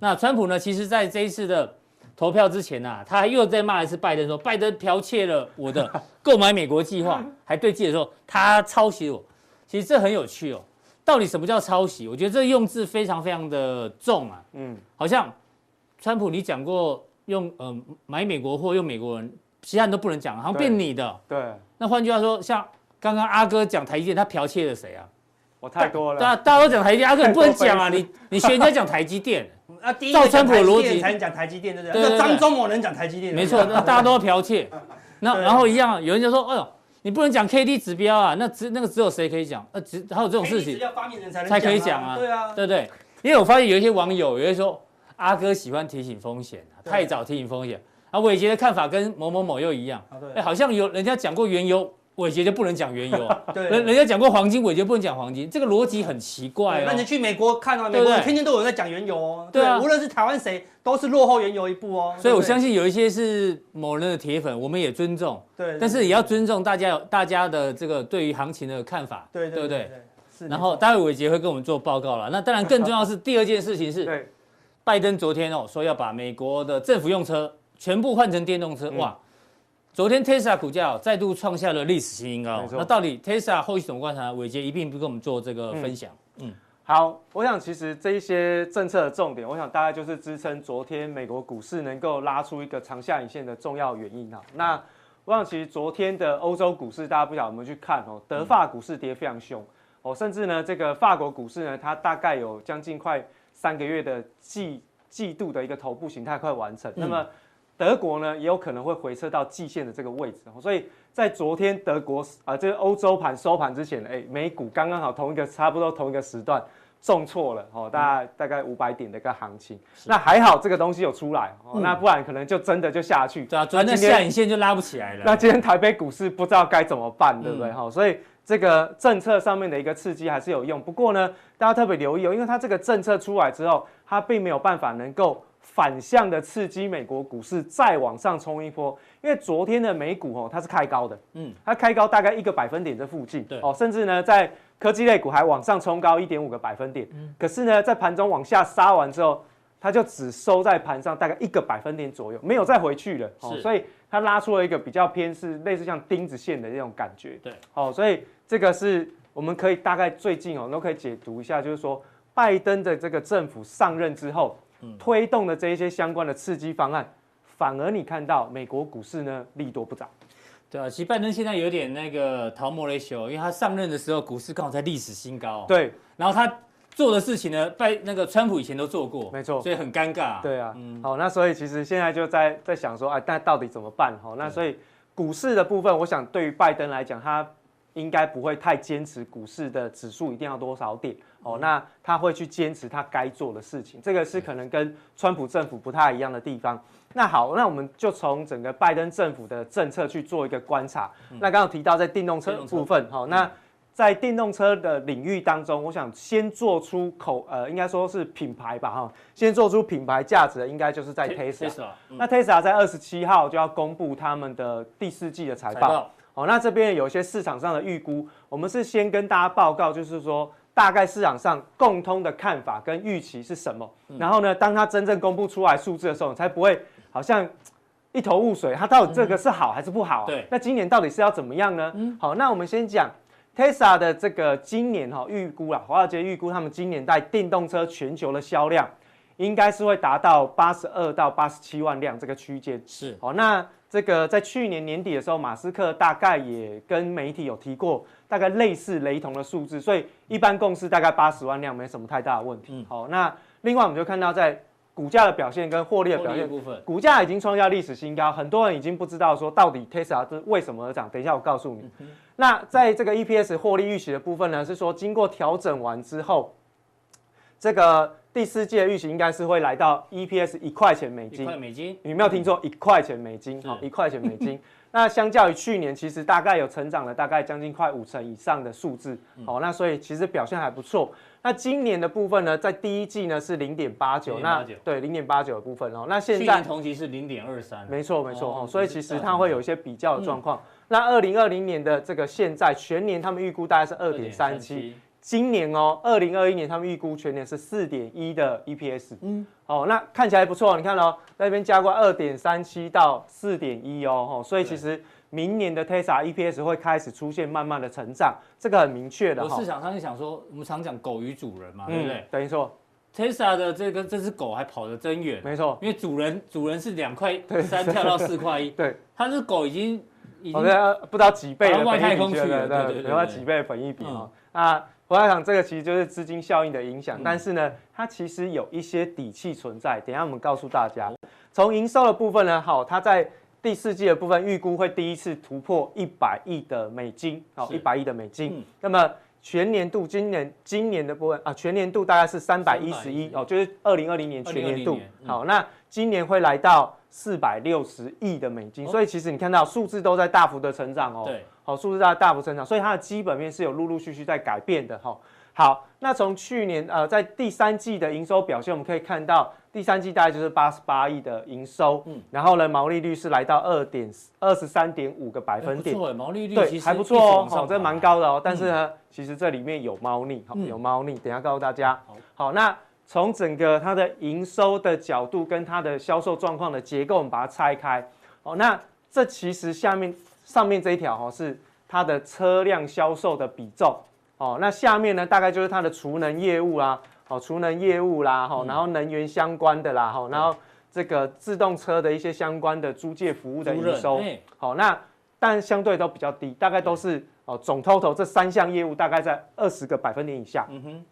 那川普呢，其实在这一次的投票之前啊，他还又在骂一次拜登说，说拜登剽窃了我的 购买美国计划，还对记者说他抄袭我。其实这很有趣哦，到底什么叫抄袭？我觉得这用字非常非常的重啊。嗯，好像川普你讲过用呃买美国货用美国人，其他人都不能讲，好像变你的。对。那换句话说，像刚刚阿哥讲台积电，他剽窃了谁啊？我太多了。大大家都讲台积电，阿哥你不能讲啊，你你学人家讲台积电。啊，第一个讲台积电才能讲台积电，对不对？那张忠谋能讲台积电？没错，那大家都要剽窃。那然后一样，有人就说：“哎呦，你不能讲 K D 指标啊，那只那个只有谁可以讲？呃，只还有这种事情，才可以讲啊，对啊，对不对？因为我发现有一些网友有人说，阿哥喜欢提醒风险，太早提醒风险。啊，伟杰的看法跟某某某又一样，哎，好像有人家讲过原油伟杰就不能讲原油，对，人人家讲过黄金，伟杰不能讲黄金，这个逻辑很奇怪哦。那你去美国看啊，美国天天都有人在讲原油哦。对啊，无论是台湾谁，都是落后原油一步哦。所以我相信有一些是某人的铁粉，我们也尊重。对，但是也要尊重大家有大家的这个对于行情的看法，对对不对？是。然后待会伟杰会跟我们做报告了。那当然更重要是第二件事情是，拜登昨天哦说要把美国的政府用车全部换成电动车，哇。昨天 Tesla 股价再度创下了历史新高。那到底 Tesla 后续怎么观察？伟杰一并不跟我们做这个分享。嗯，好，我想其实这一些政策的重点，我想大概就是支撑昨天美国股市能够拉出一个长下影线的重要原因哈。那我想其实昨天的欧洲股市，大家不晓得有没有去看哦？德法股市跌非常凶哦，甚至呢这个法国股市呢，它大概有将近快三个月的季季度的一个头部形态快完成。那么德国呢也有可能会回撤到季线的这个位置，所以在昨天德国啊，这个欧洲盘收盘之前，哎，美股刚刚好同一个差不多同一个时段重挫了哦，大概大概五百点的一个行情。那还好这个东西有出来哦，那不然可能就真的就下去。对啊，那下影线就拉不起来了。那今天台北股市不知道该怎么办，对不对？哈，所以这个政策上面的一个刺激还是有用。不过呢，大家特别留意哦，因为它这个政策出来之后，它并没有办法能够。反向的刺激美国股市再往上冲一波，因为昨天的美股哦，它是开高的，嗯，它开高大概一个百分点这附近，对。哦，甚至呢在科技类股还往上冲高一点五个百分点，嗯，可是呢在盘中往下杀完之后，它就只收在盘上大概一个百分点左右，没有再回去了，哦，所以它拉出了一个比较偏是类似像钉子线的那种感觉，对，哦，所以这个是我们可以大概最近哦都可以解读一下，就是说拜登的这个政府上任之后。推动的这一些相关的刺激方案，反而你看到美国股市呢利多不涨，对啊，其实拜登现在有点那个逃莫雷秀，因为他上任的时候股市刚好在历史新高，对，然后他做的事情呢，拜那个川普以前都做过，没错，所以很尴尬，对啊，嗯，好，那所以其实现在就在在想说，哎，那到底怎么办？好，那所以股市的部分，我想对于拜登来讲，他应该不会太坚持股市的指数一定要多少点。哦，那他会去坚持他该做的事情，这个是可能跟川普政府不太一样的地方。那好，那我们就从整个拜登政府的政策去做一个观察。那刚刚提到在电动车的部分，好，那在电动车的领域当中，我想先做出口，呃，应该说是品牌吧，哈，先做出品牌价值的，应该就是在 Tesla。那 Tesla 在二十七号就要公布他们的第四季的财报。哦，那这边有一些市场上的预估，我们是先跟大家报告，就是说。大概市场上共通的看法跟预期是什么？然后呢，当它真正公布出来数字的时候，你才不会好像一头雾水。它到底这个是好还是不好？对。那今年到底是要怎么样呢？好，那我们先讲 Tesla 的这个今年哈预估啦，华尔街预估他们今年在电动车全球的销量应该是会达到八十二到八十七万辆这个区间。是。好，那这个在去年年底的时候，马斯克大概也跟媒体有提过。大概类似雷同的数字，所以一般共识大概八十万辆没什么太大的问题。好，那另外我们就看到在股价的表现跟获利的表现部分，股价已经创下历史新高，很多人已经不知道说到底 Tesla 是为什么而涨。等一下我告诉你。那在这个 EPS 获利预期的部分呢，是说经过调整完之后，这个第四季的预期应该是会来到 EPS 一块钱美金。一块美金？你没有听错，一块钱美金。好，一块钱美金。那相较于去年，其实大概有成长了大概将近快五成以上的数字，好，那所以其实表现还不错。那今年的部分呢，在第一季呢是零点八九，那对零点八九的部分哦。那现在同期是零点二三，没错没错哦。所以其实它会有一些比较的状况。那二零二零年的这个现在全年，他们预估大概是二点三七。今年哦，二零二一年他们预估全年是四点一的 EPS，嗯，哦，那看起来不错，你看哦，在那边加过二点三七到四点一哦，所以其实明年的 Tesla EPS 会开始出现慢慢的成长，这个很明确的。市场上就想说，我们常讲狗与主人嘛，对不对？等于说，Tesla 的这个这只狗还跑得真远，没错，因为主人主人是两块 三跳到四块一，对，它这狗已经已经不知道几倍的外太空去了，对对对，有几倍的本益比啊啊。我在想，这个其实就是资金效应的影响，但是呢，它其实有一些底气存在。等一下我们告诉大家，从营收的部分呢，好，它在第四季的部分预估会第一次突破一百亿的美金，好，一百亿的美金。那么全年度今年今年的部分啊，全年度大概是三百一十一哦，就是二零二零年全年度。好，那今年会来到四百六十亿的美金，所以其实你看到数字都在大幅的成长哦。对，好，数字在大幅成长，所以它的基本面是有陆陆续续在改变的哈。好，那从去年呃在第三季的营收表现，我们可以看到第三季大概就是八十八亿的营收，嗯，然后呢毛利率是来到二点二十三点五个百分点，不错，毛利率对还不错哦，好，这蛮高的哦。但是呢，其实这里面有猫腻，好，有猫腻，等下告诉大家。好，那。从整个它的营收的角度跟它的销售状况的结构，我们把它拆开。哦，那这其实下面上面这一条哈是它的车辆销售的比重。哦，那下面呢大概就是它的储能业务啦，哦，储能业务啦，哈，然后能源相关的啦，哈，然后这个自动车的一些相关的租借服务的营收。好，那但相对都比较低，大概都是哦总 total 这三项业务大概在二十个百分点以下。嗯哼。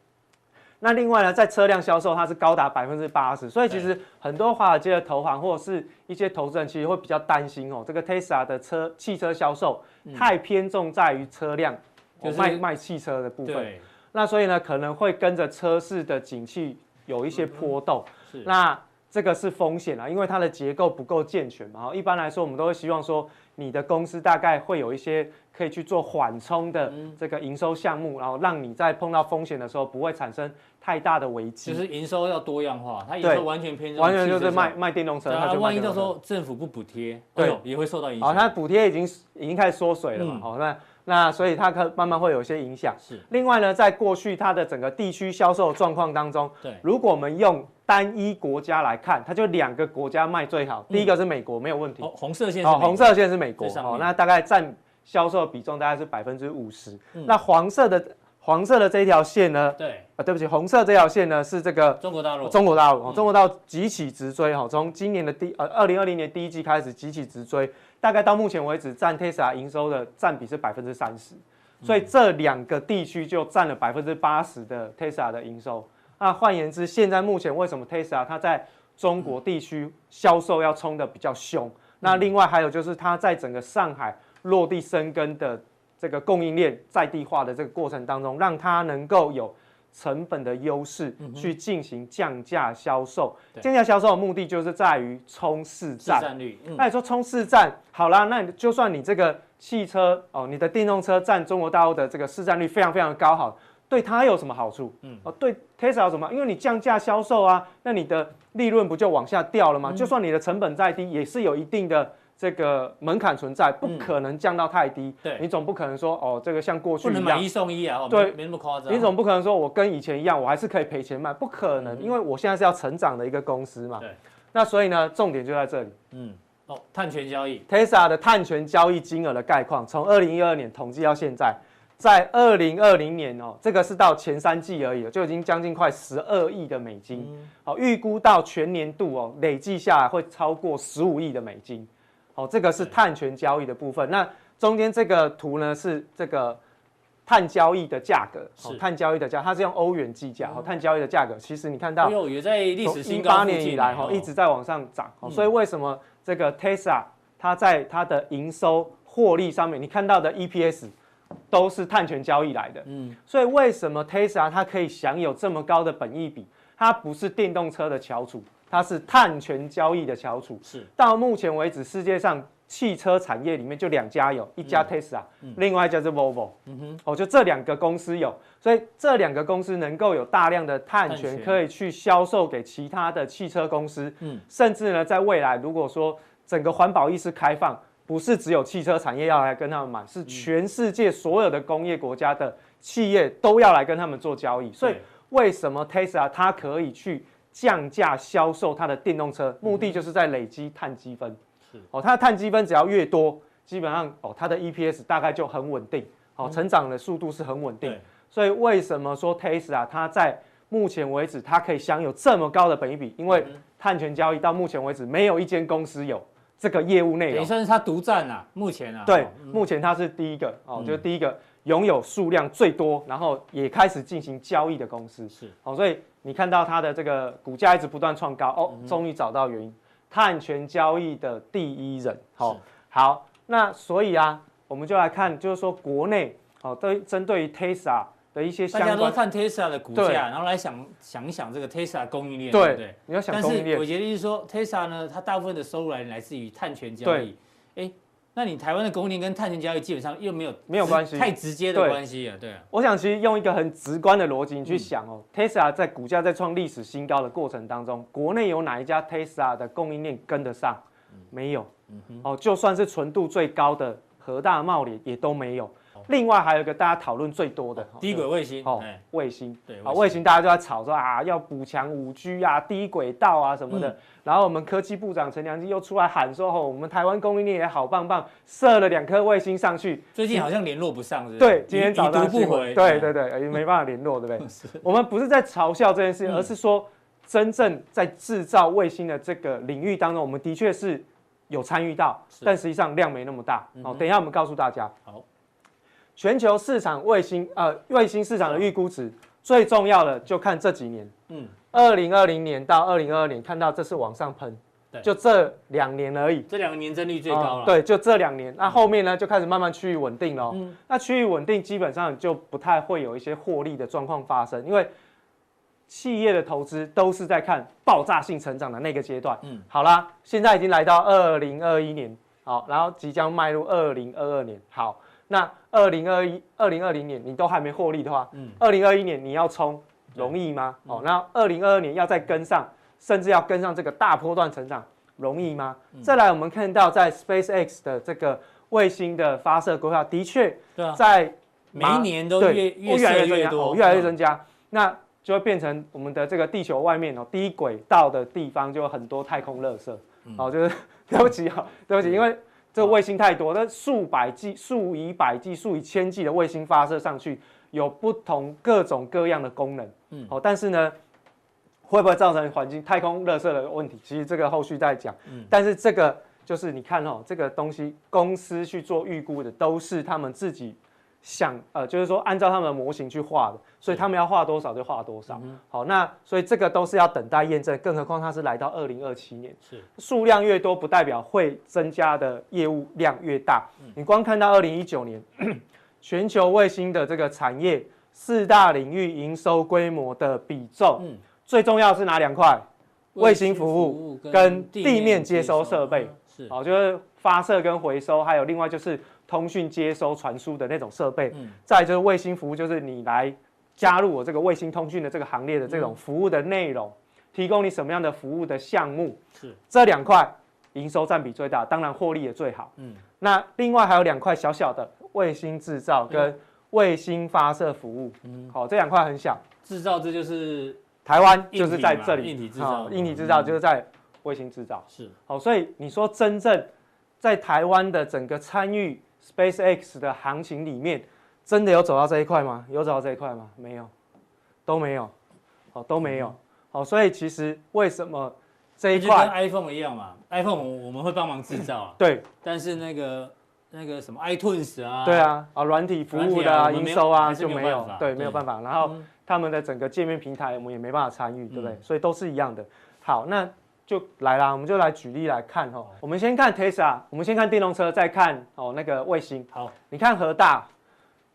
那另外呢，在车辆销售，它是高达百分之八十，所以其实很多华尔街的投行或者是一些投资人，其实会比较担心哦，这个 Tesla 的车汽车销售太偏重在于车辆，就是卖卖汽车的部分。那所以呢，可能会跟着车市的景气有一些波动。是，那这个是风险啊，因为它的结构不够健全嘛。一般来说，我们都会希望说，你的公司大概会有一些。可以去做缓冲的这个营收项目，然后让你在碰到风险的时候不会产生太大的危机。就是营收要多样化，它营收完全偏重，完全就是卖卖电动车。那万一到时候政府不补贴，对，也会受到影响。好，它补贴已经已经开始缩水了嘛？好，那那所以它可慢慢会有一些影响。是。另外呢，在过去它的整个地区销售状况当中，对，如果我们用单一国家来看，它就两个国家卖最好。第一个是美国，没有问题。红色线。哦，红色线是美国。哦，那大概占。销售的比重大概是百分之五十。那黄色的黄色的这一条线呢？对啊，对不起，红色这条线呢是这个中国大陆。中国大陆哦，中国大陆急起直追哈，从今年的第呃二零二零年第一季开始急起直追，大概到目前为止占 Tesla 营收的占比是百分之三十，所以这两个地区就占了百分之八十的 Tesla 的营收。那换言之，现在目前为什么 Tesla 它在中国地区销售要冲的比较凶？那另外还有就是它在整个上海。落地生根的这个供应链在地化的这个过程当中，让它能够有成本的优势去进行降价销售。降价销售的目的就是在于冲市占。率。那你说冲市占好啦，那就算你这个汽车哦，你的电动车占中国大陆的这个市占率非常非常高，好，对它有什么好处？嗯，哦，对 Tesla 有什么？因为你降价销售啊，那你的利润不就往下掉了吗？就算你的成本再低，也是有一定的。这个门槛存在，不可能降到太低。嗯、对，你总不可能说哦，这个像过去一样，不能买一送一啊。对，没那么夸张。你总不可能说我跟以前一样，我还是可以赔钱卖，不可能，嗯、因为我现在是要成长的一个公司嘛。对。那所以呢，重点就在这里。嗯。哦，碳权交易，Tesla 的碳权交易金额的概况，从二零一二年统计到现在，在二零二零年哦，这个是到前三季而已，就已经将近快十二亿的美金。嗯。好，预估到全年度哦，累计下来会超过十五亿的美金。哦，这个是碳权交易的部分。那中间这个图呢，是这个碳交易的价格。是碳交易的价，它是用欧元计价。哦，碳交易的价格，其实你看到，有在历史新高，八年以来哈，一直在往上涨。哦，所以为什么这个 Tesla 它在它的营收获利上面，你看到的 EPS 都是碳权交易来的。嗯，所以为什么 Tesla 它可以享有这么高的本益比？它不是电动车的翘楚。它是碳权交易的翘楚，是。到目前为止，世界上汽车产业里面就两家有，一家 Tesla，另外一家是 Volvo，嗯哼，哦，就这两个公司有，所以这两个公司能够有大量的碳权。可以去销售给其他的汽车公司，嗯，甚至呢，在未来如果说整个环保意识开放，不是只有汽车产业要来跟他们买，是全世界所有的工业国家的企业都要来跟他们做交易，所以为什么 Tesla 它可以去？降价销售它的电动车，目的就是在累积碳积分。是哦，它的碳积分只要越多，基本上哦，它的 EPS 大概就很稳定。哦，成长的速度是很稳定。所以为什么说 Tesla 它在目前为止它可以享有这么高的本益比？因为碳权交易到目前为止没有一间公司有这个业务内容。也算是它独占啊，目前啊。对，目前它是第一个哦，就是第一个拥有数量最多，然后也开始进行交易的公司。是哦，所以。你看到它的这个股价一直不断创高哦，终于找到原因，碳权交易的第一人。好、哦，好，那所以啊，我们就来看，就是说国内哦，对针对于 Tesla 的一些相大家都。看 Tesla 的股价，然后来想想一想这个 Tesla 供应链，对对不对？你要想但是供应链我觉得就是说，Tesla 呢，它大部分的收入来源来自于碳权交易。哎，那你台湾的供应链跟碳权交易基本上又没有没有关系太直接的对关系啊，对啊。我想其实用一个很直观的逻辑你去想哦、嗯，Tesla 在股价在创历史新高的过程当中，国内有哪一家 Tesla 的供应链跟得上？没有。哦，就算是纯度最高的和大茂联也都没有。另外还有一个大家讨论最多的低轨卫星，哦哎，卫星，对啊，卫星大家都在吵说啊，要补强五 G 啊，低轨道啊什么的。嗯然后我们科技部长陈良基又出来喊说，哦，我们台湾供应链也好棒棒，射了两颗卫星上去。最近好像联络不上，是？对，今天早已上不回，对对对，也没办法联络，对不对？我们不是在嘲笑这件事，嗯而是说真正在制造卫星的这个领域当中，我们的确是有参与到，但实际上量没那么大。好，等一下我们告诉大家。好，全球市场卫星呃卫星市场的预估值，最重要的就看这几年。嗯，二零二零年到二零二二年，看到这是往上喷，对就这两年而已。这两个年增率最高了。，哦对，就这两年。那后面呢，就开始慢慢趋于稳定了哦。嗯那趋于稳定，基本上就不太会有一些获利的状况发生，因为企业的投资都是在看爆炸性成长的那个阶段。嗯，好啦，现在已经来到二零二一年，好，然后即将迈入二零二二年。好，那二零二一、二零二零年你都还没获利的话，嗯。二零二一年你要冲容易吗？哦，那二零二二年要再跟上，甚至要跟上这个大波段成长，容易吗？再来，我们看到在 SpaceX 的这个卫星的发射规划，的确在每一年都对越越越来越多，哦越来越增加，那就会变成我们的这个地球外面哦低轨道的地方就有很多太空垃圾，哦，就是对不起啊，对不起，因为这个卫星太多，那数百 G、数以百计、数以千计的卫星发射上去，有不同各种各样的功能，嗯，哦，但是呢，会不会造成环境太空垃圾的问题？其实这个后续再讲，嗯，但是这个就是你看哦，这个东西公司去做预估的都是他们自己。想呃，就是说按照他们的模型去画的，所以他们要画多少就画多少。好，那所以这个都是要等待验证，更何况它是来到二零二七年，是数量越多，不代表会增加的业务量越大。你光看到二零一九年全球卫星的这个产业四大领域营收规模的比重，嗯最重要是哪两块？卫星服务跟地面接收设备。是好，就是发射跟回收，还有另外就是通讯接收传输的那种设备。嗯再就是卫星服务，就是你来加入我这个卫星通讯的这个行列的这种服务的内容，提供你什么样的服务的项目。是这两块营收占比最大，当然获利也最好。嗯那另外还有两块小小的卫星制造跟卫星发射服务。嗯，好，这两块很小，制造这就是台湾就是在这里。硬体制造好硬体制造就是在卫星制造。是好，所以你说真正在台湾的整个参与 SpaceX 的行情里面，真的有走到这一块吗？有走到这一块吗？没有，都没有，好，都没有。好，所以其实为什么这一块？iPhone 一样嘛，iPhone 我我们会帮忙制造啊，对但是那个那个什么 iTunes 啊，对，啊，啊，软体服务的营收啊就没有对，没有办法。然后嗯他们的整个界面平台，我们也没办法参与，对不对嗯？所以都是一样的。好，那就来啦，我们就来举例来看哦。我们先看 Tesla，我们先看电动车，再看哦那个卫星。好，你看和大，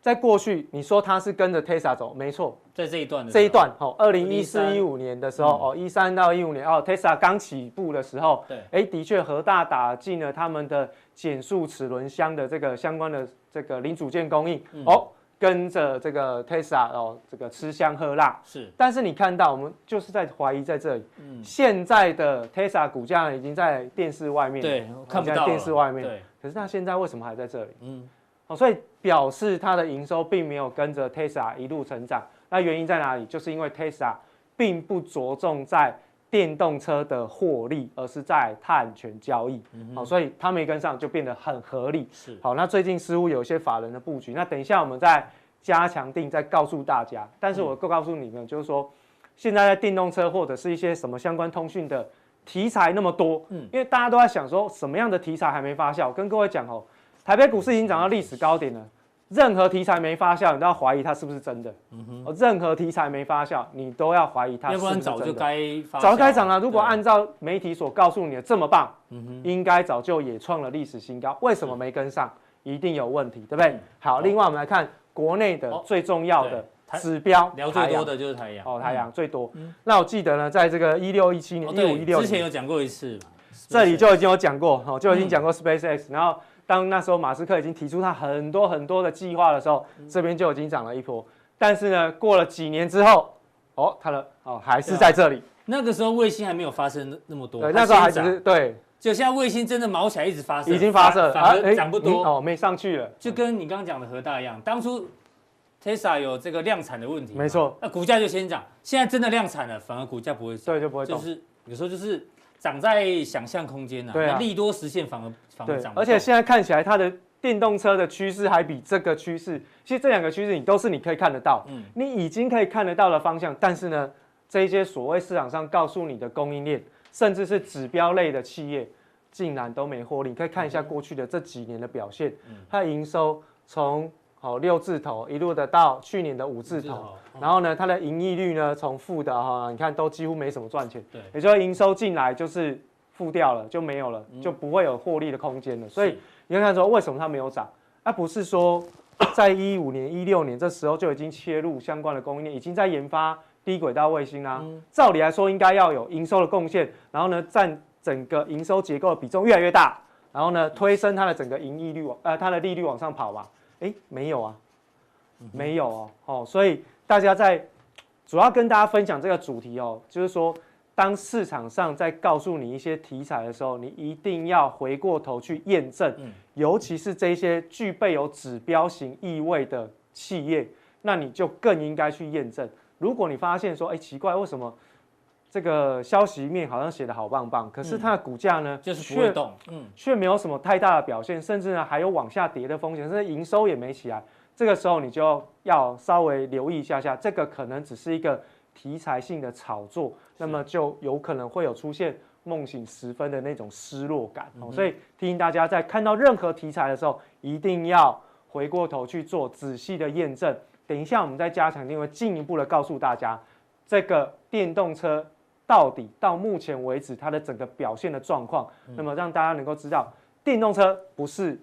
在过去你说它是跟着 Tesla 走，没错，在这一段的这一段哦，二零一四一五年的时候嗯哦，一三到一五年哦，Tesla 刚起步的时候，对。哎，的确和大打进了他们的减速齿轮箱的这个相关的这个零组件供应。嗯。哦，跟着这个 Tesla 哦，这个吃香喝辣。是但是你看到，我们就是在怀疑在这里，嗯现在的 Tesla 股价呢已经在电视外面了，对看不到电视外面，对，可是它现在为什么还在这里？嗯哦，所以表示它的营收并没有跟着 Tesla 一路成长。那原因在哪里？就是因为 Tesla 并不着重在电动车的获利，而是在碳权交易。好、所以它没跟上，就变得很合理。是好，那最近似乎有一些法人的布局，那等一下我们再加强定，再告诉大家。但是我告告诉你们，就是说，现在在电动车或者是一些什么相关通讯的题材那么多，嗯因为大家都在想说什么样的题材还没发酵。跟各位讲哦，台北股市已经涨到历史高点了，任何题材没发酵，你都要怀疑它是不是真的。嗯哼，任何题材没发酵，你都要怀疑它是要不不是真的。然早就该早该涨了。如果按照媒体所告诉你的这么棒，嗯哼应该早就也创了历史新高。为什么没跟上？一定有问题，对不对？好，好另外我们来看国内的哦最重要的指标聊最多的就是太阳哦，太阳最多。那我记得呢，在这个一六一七年、一五一六之前有讲过一次嘛，这里就已经有讲过，哦，就已经讲过 SpaceX。然后当那时候马斯克已经提出他很多很多的计划的时候，这边就已经涨了一波。但是呢，过了几年之后，哦，它的哦还是在这里。那个时候卫星还没有发生那么多，对，那时候还只是对。就现在卫星真的毛起来，一直发射，已经发射，反而涨不多哦，没上去了。就跟你刚刚讲的和大一样，当初 Tesla 有这个量产的问题，没错，那股价就先涨。现在真的量产了，反而股价不会涨，对，就不会就是有时候就是涨在想象空间呐，对啊，利多实现反而反而涨。而且现在看起来，它的电动车的趋势还比这个趋势，其实这两个趋势你都是你可以看得到，嗯，你已经可以看得到的方向。但是呢，这些所谓市场上告诉你的供应链，甚至是指标类的企业。竟然都没获利，你可以看一下过去的这几年的表现，它的营收从好六字头一路的到去年的五字头，然后呢，它的盈利率呢从负的哈，你看都几乎没什么赚钱，对，也就是营收进来就是负掉了，就没有了，就不会有获利的空间了。所以你看看说为什么它没有涨？而不是说 在一五年、一六年这时候就已经切入相关的供应链，已经在研发低轨道卫星啦。照理来说应该要有营收的贡献，然后呢占。整个营收结构的比重越来越大，然后呢，推升它的整个盈利率往呃它的利率往上跑吧？哎，没有啊，没有哦，哦，所以大家在主要跟大家分享这个主题哦，就是说，当市场上在告诉你一些题材的时候，你一定要回过头去验证，尤其是这些具备有指标型意味的企业，那你就更应该去验证。如果你发现说，哎，奇怪，为什么？这个消息面好像写的好棒棒，可是它的股价呢，就是不会动，嗯，却没有什么太大的表现，甚至呢还有往下跌的风险，甚至营收也没起来。这个时候你就要稍微留意一下下，这个可能只是一个题材性的炒作，那么就有可能会有出现梦醒时分的那种失落感。所以提醒大家在看到任何题材的时候，一定要回过头去做仔细的验证。等一下我们再加强，定位进一步的告诉大家这个电动车。到底到目前为止，它的整个表现的状况，那么让大家能够知道，电动车不是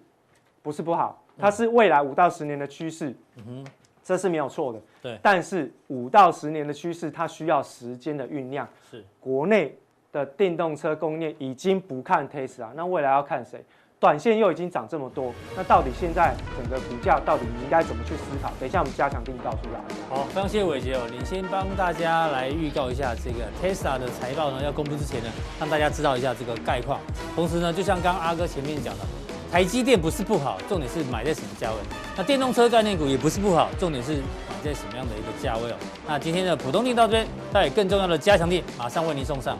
不是不好，它是未来五到十年的趋势，嗯哼，这是没有错的。对，但是五到十年的趋势，它需要时间的酝酿。是，国内的电动车供应链已经不看 Tesla，那未来要看谁？短线又已经涨这么多，那到底现在整个股价到底你应该怎么去思考？等一下我们加强錠告诉大家。好，非常谢谢伟捷哦，你先帮大家来预告一下这个 Tesla 的财报呢，要公布之前呢，让大家知道一下这个概况。同时呢，就像刚刚阿哥前面讲的，台积电不是不好，重点是买在什么价位。那电动车概念股也不是不好，重点是买在什么样的一个价位哦。那今天的普通錠到这边，带更重要的加强錠马上为您送上。